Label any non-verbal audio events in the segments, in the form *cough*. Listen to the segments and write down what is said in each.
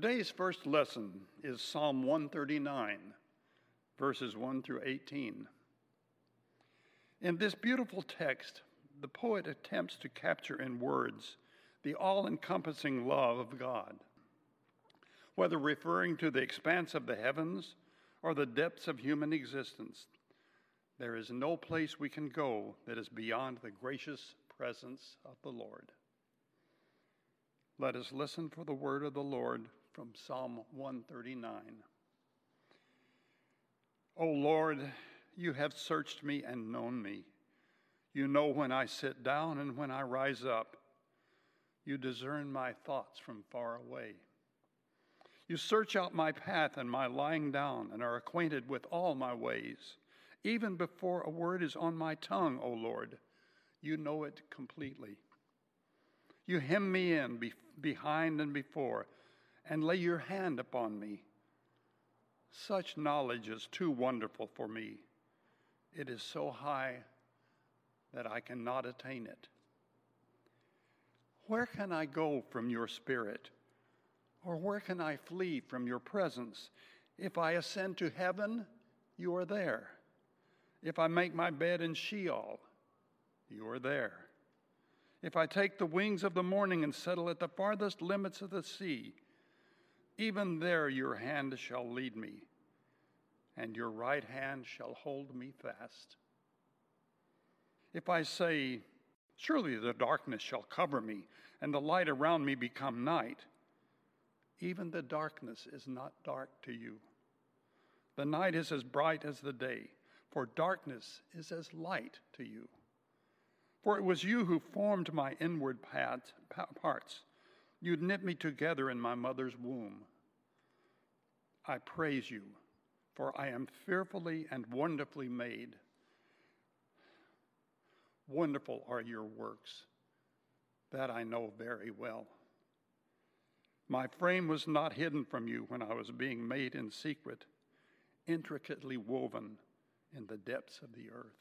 Today's first lesson is Psalm 139, verses 1 through 18. In this beautiful text, the poet attempts to capture in words the all encompassing love of God. Whether referring to the expanse of the heavens or the depths of human existence, there is no place we can go that is beyond the gracious presence of the Lord. Let us listen for the word of the Lord from Psalm 139. O Lord, you have searched me and known me. You know when I sit down and when I rise up. You discern my thoughts from far away. You search out my path and my lying down and are acquainted with all my ways. Even before a word is on my tongue, O Lord, you know it completely. You hem me in be- behind and before and lay your hand upon me. Such knowledge is too wonderful for me. It is so high that I cannot attain it. Where can I go from your spirit? Or where can I flee from your presence? If I ascend to heaven, you are there. If I make my bed in Sheol, you are there. If I take the wings of the morning and settle at the farthest limits of the sea, even there your hand shall lead me, and your right hand shall hold me fast. If I say, Surely the darkness shall cover me, and the light around me become night, even the darkness is not dark to you. The night is as bright as the day, for darkness is as light to you. For it was you who formed my inward parts. You knit me together in my mother's womb. I praise you, for I am fearfully and wonderfully made. Wonderful are your works. That I know very well. My frame was not hidden from you when I was being made in secret, intricately woven in the depths of the earth.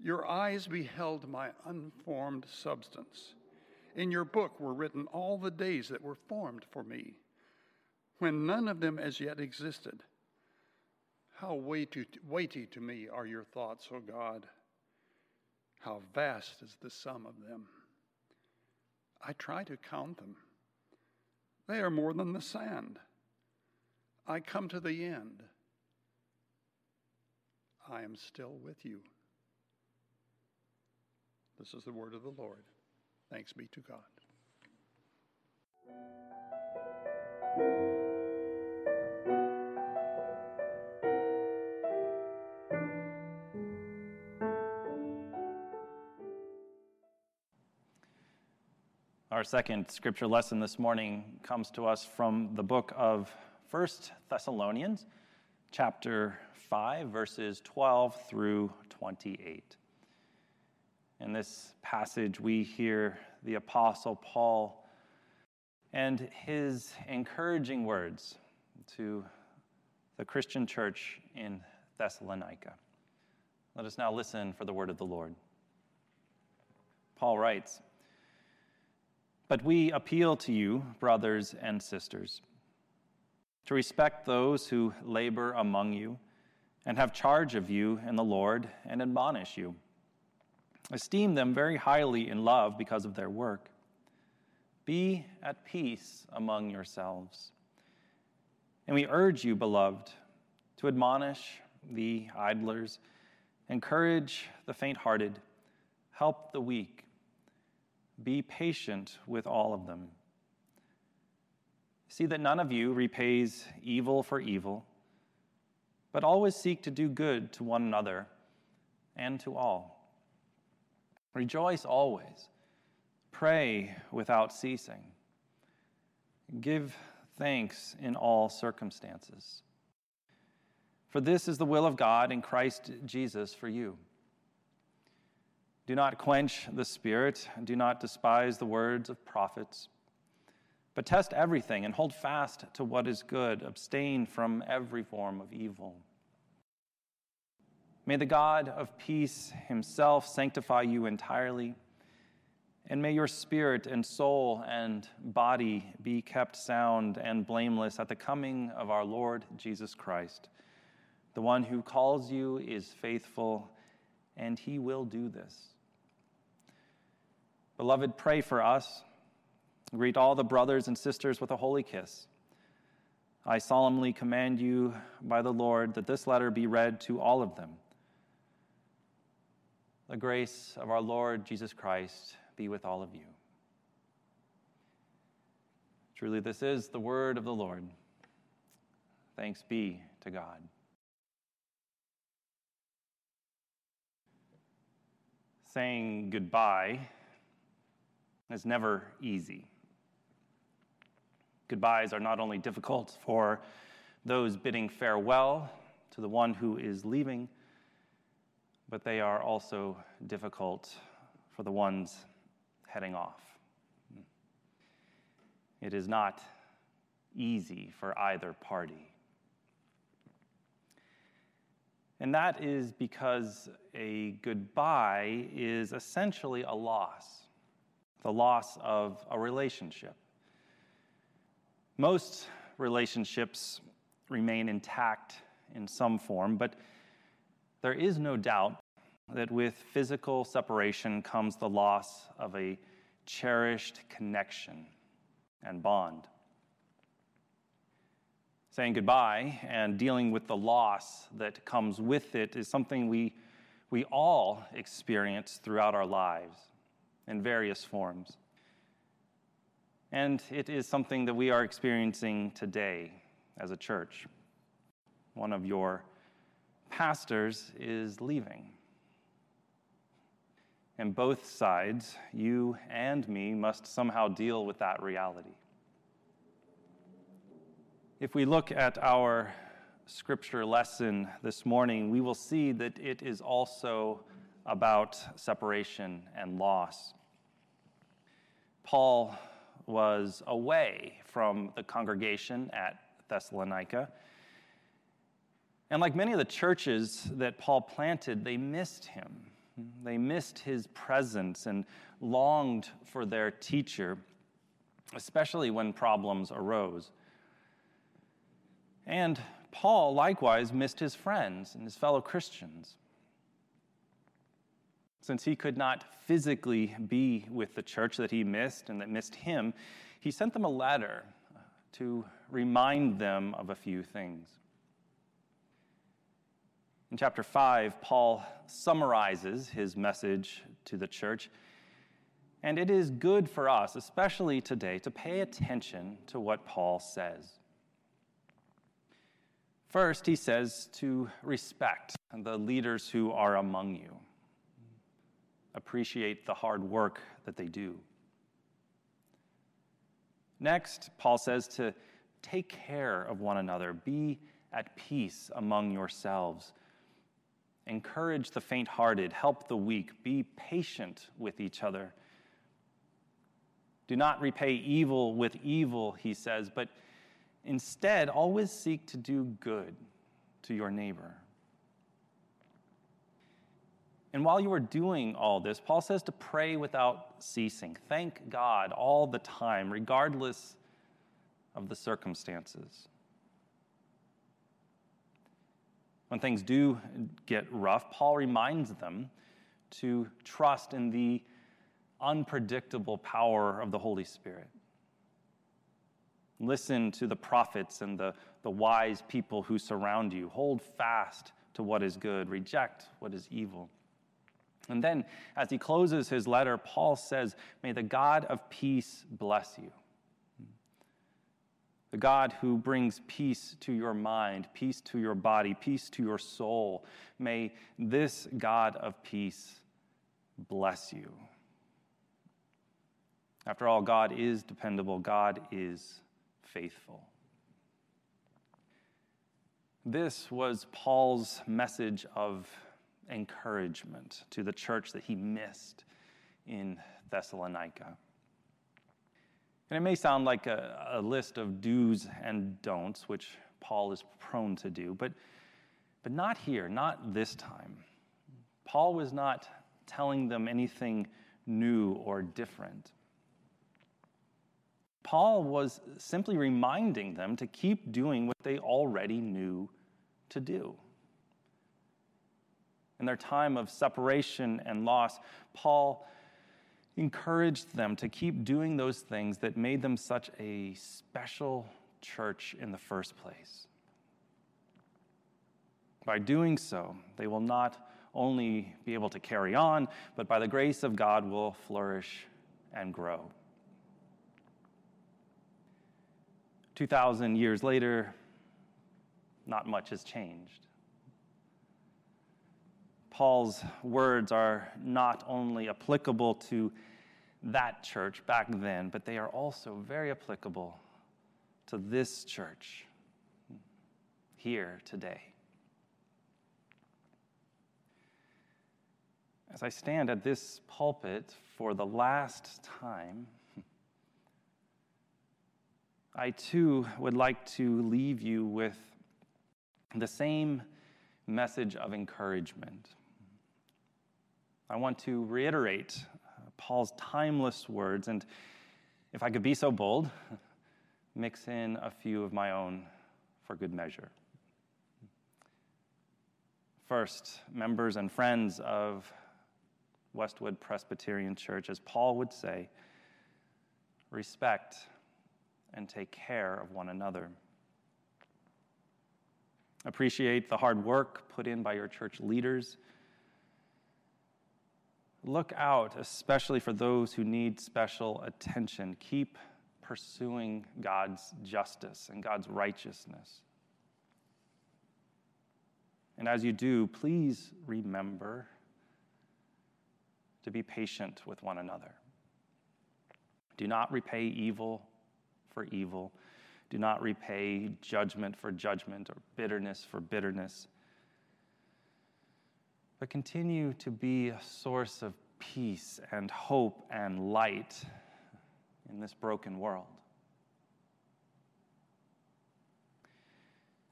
Your eyes beheld my unformed substance. In your book were written all the days that were formed for me, when none of them as yet existed. How weighty, weighty to me are your thoughts, O God. How vast is the sum of them. I try to count them. They are more than the sand. I come to the end. I am still with you. This is the word of the Lord. Thanks be to God. Our second scripture lesson this morning comes to us from the book of First Thessalonians, chapter 5, verses 12 through 28. In this passage, we hear the Apostle Paul and his encouraging words to the Christian church in Thessalonica. Let us now listen for the word of the Lord. Paul writes, But we appeal to you, brothers and sisters, to respect those who labor among you and have charge of you in the Lord and admonish you Esteem them very highly in love because of their work. Be at peace among yourselves. And we urge you, beloved, to admonish the idlers, encourage the faint hearted, help the weak, be patient with all of them. See that none of you repays evil for evil, but always seek to do good to one another and to all. Rejoice always. Pray without ceasing. Give thanks in all circumstances. For this is the will of God in Christ Jesus for you. Do not quench the Spirit, do not despise the words of prophets, but test everything and hold fast to what is good. Abstain from every form of evil. May the God of peace himself sanctify you entirely, And may your spirit and soul and body be kept sound and blameless at the coming of our Lord Jesus Christ. The one who calls you is faithful, and he will do this. Beloved, pray for us. Greet all the brothers and sisters with a holy kiss. I solemnly command you by the Lord that this letter be read to all of them. The grace of our Lord Jesus Christ be with all of you. Truly, this is the word of the Lord. Thanks be to God. Saying goodbye is never easy. Goodbyes are not only difficult for those bidding farewell to the one who is leaving, but they are also difficult for the ones heading off. It is not easy for either party. And that is because a goodbye is essentially a loss, the loss of a relationship. Most relationships remain intact in some form, but there is no doubt that with physical separation comes the loss of a cherished connection and bond. Saying goodbye and dealing with the loss that comes with it is something we, we all experience throughout our lives in various forms. And it is something that we are experiencing today as a church. One of your pastors is leaving. And both sides, you and me, must somehow deal with that reality. If we look at our scripture lesson this morning, we will see that it is also about separation and loss. Paul was away from the congregation at Thessalonica. And like many of the churches that Paul planted, they missed him. They missed his presence and longed for their teacher, especially when problems arose. And Paul likewise missed his friends and his fellow Christians. Since he could not physically be with the church that he missed and that missed him, he sent them a letter to remind them of a few things. In chapter 5, Paul summarizes his message to the church. And it is good for us, especially today, to pay attention to what Paul says. First, he says to respect the leaders who are among you, appreciate the hard work that they do. Next, Paul says to take care of one another, be at peace among yourselves. Encourage the faint hearted, help the weak, be patient with each other. Do not repay evil with evil, he says, but instead always seek to do good to your neighbor. And while you are doing all this, Paul says to pray without ceasing. Thank God all the time, regardless of the circumstances. when things do get rough, Paul reminds them to trust in the unpredictable power of the Holy Spirit. Listen to the prophets and the, the wise people who surround you. Hold fast to what is good, reject what is evil. And then, as he closes his letter, Paul says, May the God of peace bless you the God who brings peace to your mind, peace to your body, peace to your soul. May this God of peace bless you. After all, God is dependable, God is faithful. This was Paul's message of encouragement to the church that he missed in Thessalonica. And it may sound like a, a list of do's and don'ts, which Paul is prone to do, but, but not here, not this time. Paul was not telling them anything new or different. Paul was simply reminding them to keep doing what they already knew to do. In their time of separation and loss, Paul encouraged them to keep doing those things that made them such a special church in the first place. By doing so, they will not only be able to carry on, but by the grace of God will flourish and grow. 2,000 years later, not much has changed. Paul's words are not only applicable to that church back then, but they are also very applicable to this church here today. As I stand at this pulpit for the last time, I too would like to leave you with the same message of encouragement. I want to reiterate uh, Paul's timeless words, and if I could be so bold, *laughs* mix in a few of my own for good measure. First, members and friends of Westwood Presbyterian Church, as Paul would say, respect and take care of one another. Appreciate the hard work put in by your church leaders. Look out, especially for those who need special attention. Keep pursuing God's justice and God's righteousness. And as you do, please remember to be patient with one another. Do not repay evil for evil. Do not repay judgment for judgment or bitterness for bitterness. But continue to be a source of peace and hope and light in this broken world.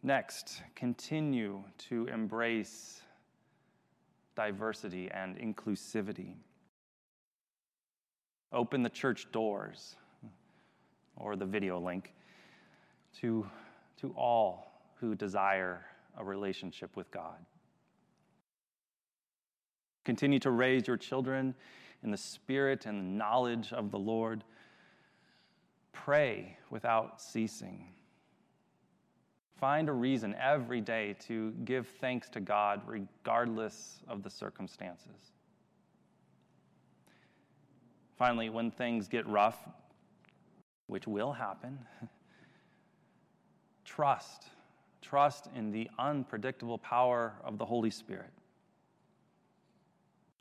Next, continue to embrace diversity and inclusivity. Open the church doors or the video link to, to all who desire a relationship with God. Continue to raise your children in the spirit and knowledge of the Lord. Pray without ceasing. Find a reason every day to give thanks to God regardless of the circumstances. Finally, when things get rough, which will happen, *laughs* trust. Trust in the unpredictable power of the Holy Spirit.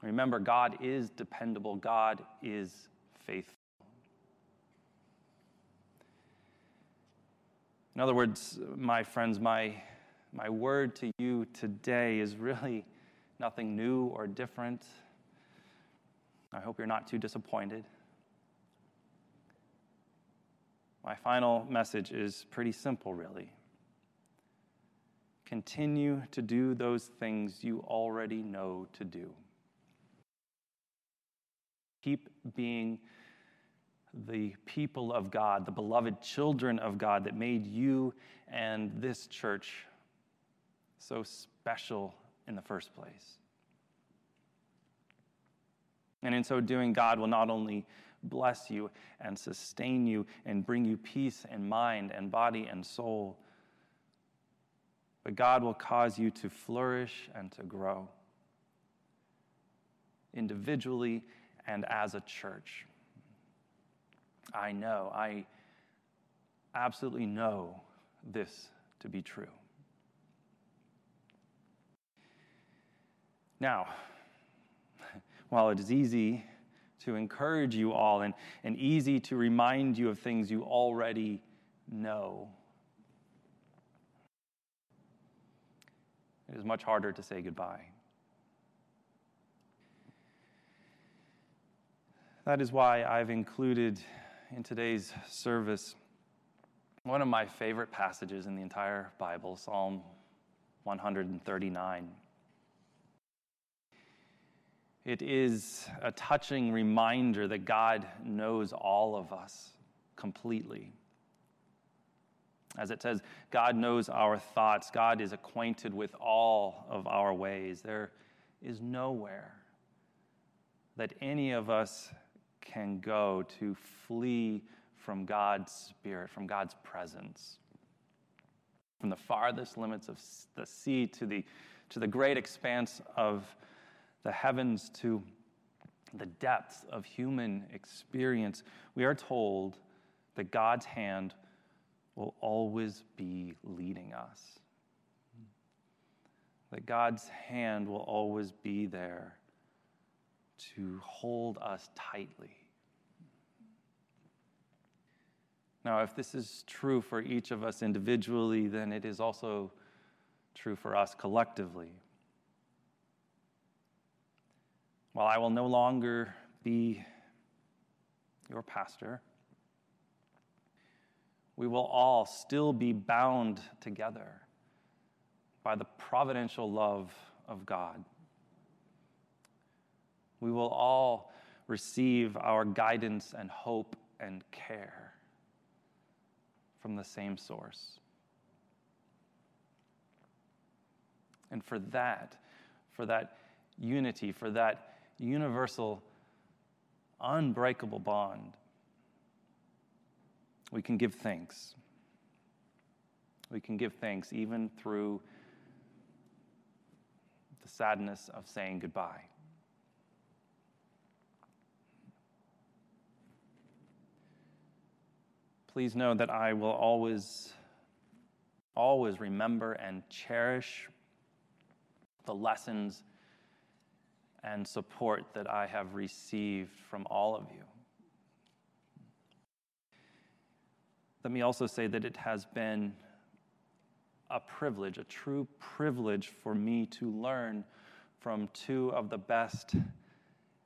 Remember, God is dependable, God is faithful. In other words, my friends, my, my word to you today is really nothing new or different. I hope you're not too disappointed. My final message is pretty simple, really. Continue to do those things you already know to do. Keep being the people of God, the beloved children of God that made you and this church so special in the first place. And in so doing, God will not only bless you and sustain you and bring you peace in mind and body and soul, but God will cause you to flourish and to grow individually and as a church. I know, I absolutely know this to be true. Now, *laughs* while it is easy to encourage you all and, and easy to remind you of things you already know, it is much harder to say goodbye. That is why I've included in today's service one of my favorite passages in the entire Bible, Psalm 139. It is a touching reminder that God knows all of us completely. As it says, God knows our thoughts. God is acquainted with all of our ways. There is nowhere that any of us can go to flee from God's Spirit, from God's presence. From the farthest limits of the sea to the, to the great expanse of the heavens to the depths of human experience, we are told that God's hand will always be leading us. That God's hand will always be there to hold us tightly. Now, if this is true for each of us individually, then it is also true for us collectively. While I will no longer be your pastor, we will all still be bound together by the providential love of God. We will all receive our guidance and hope and care from the same source. And for that, for that unity, for that universal, unbreakable bond, we can give thanks. We can give thanks even through the sadness of saying goodbye. Please know that I will always, always remember and cherish the lessons and support that I have received from all of you. Let me also say that it has been a privilege, a true privilege for me to learn from two of the best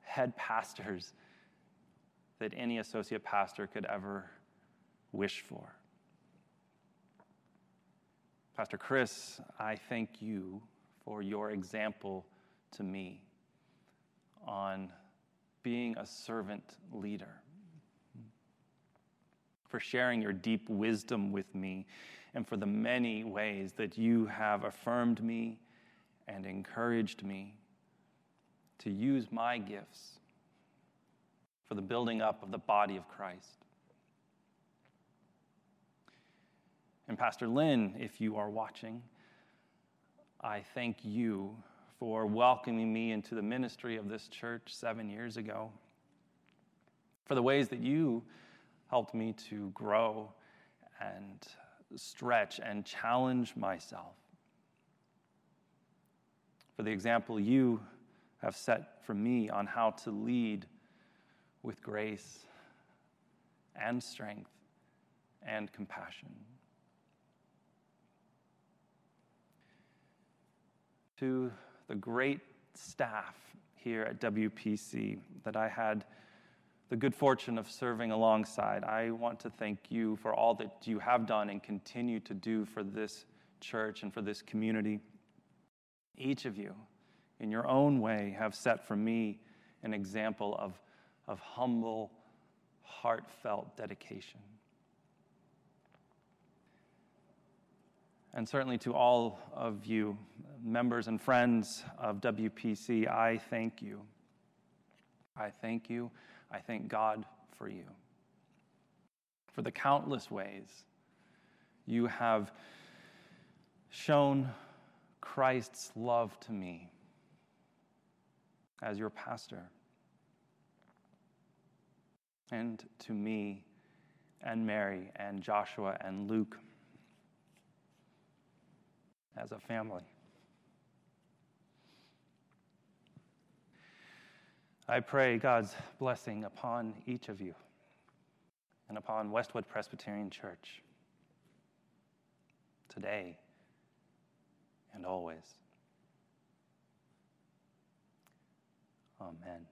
head pastors that any associate pastor could ever wish for. Pastor Chris, I thank you for your example to me on being a servant leader, for sharing your deep wisdom with me, and for the many ways that you have affirmed me and encouraged me to use my gifts for the building up of the body of Christ. And Pastor Lynn, if you are watching, I thank you for welcoming me into the ministry of this church seven years ago, for the ways that you helped me to grow and stretch and challenge myself, for the example you have set for me on how to lead with grace and strength and compassion. To the great staff here at WPC that I had the good fortune of serving alongside. I want to thank you for all that you have done and continue to do for this church and for this community. Each of you, in your own way, have set for me an example of, of humble, heartfelt dedication. And certainly to all of you, members and friends of WPC, I thank you. I thank you. I thank God for you. For the countless ways you have shown Christ's love to me as your pastor and to me and Mary and Joshua and Luke as a family. I pray God's blessing upon each of you and upon Westwood Presbyterian Church today and always. Amen.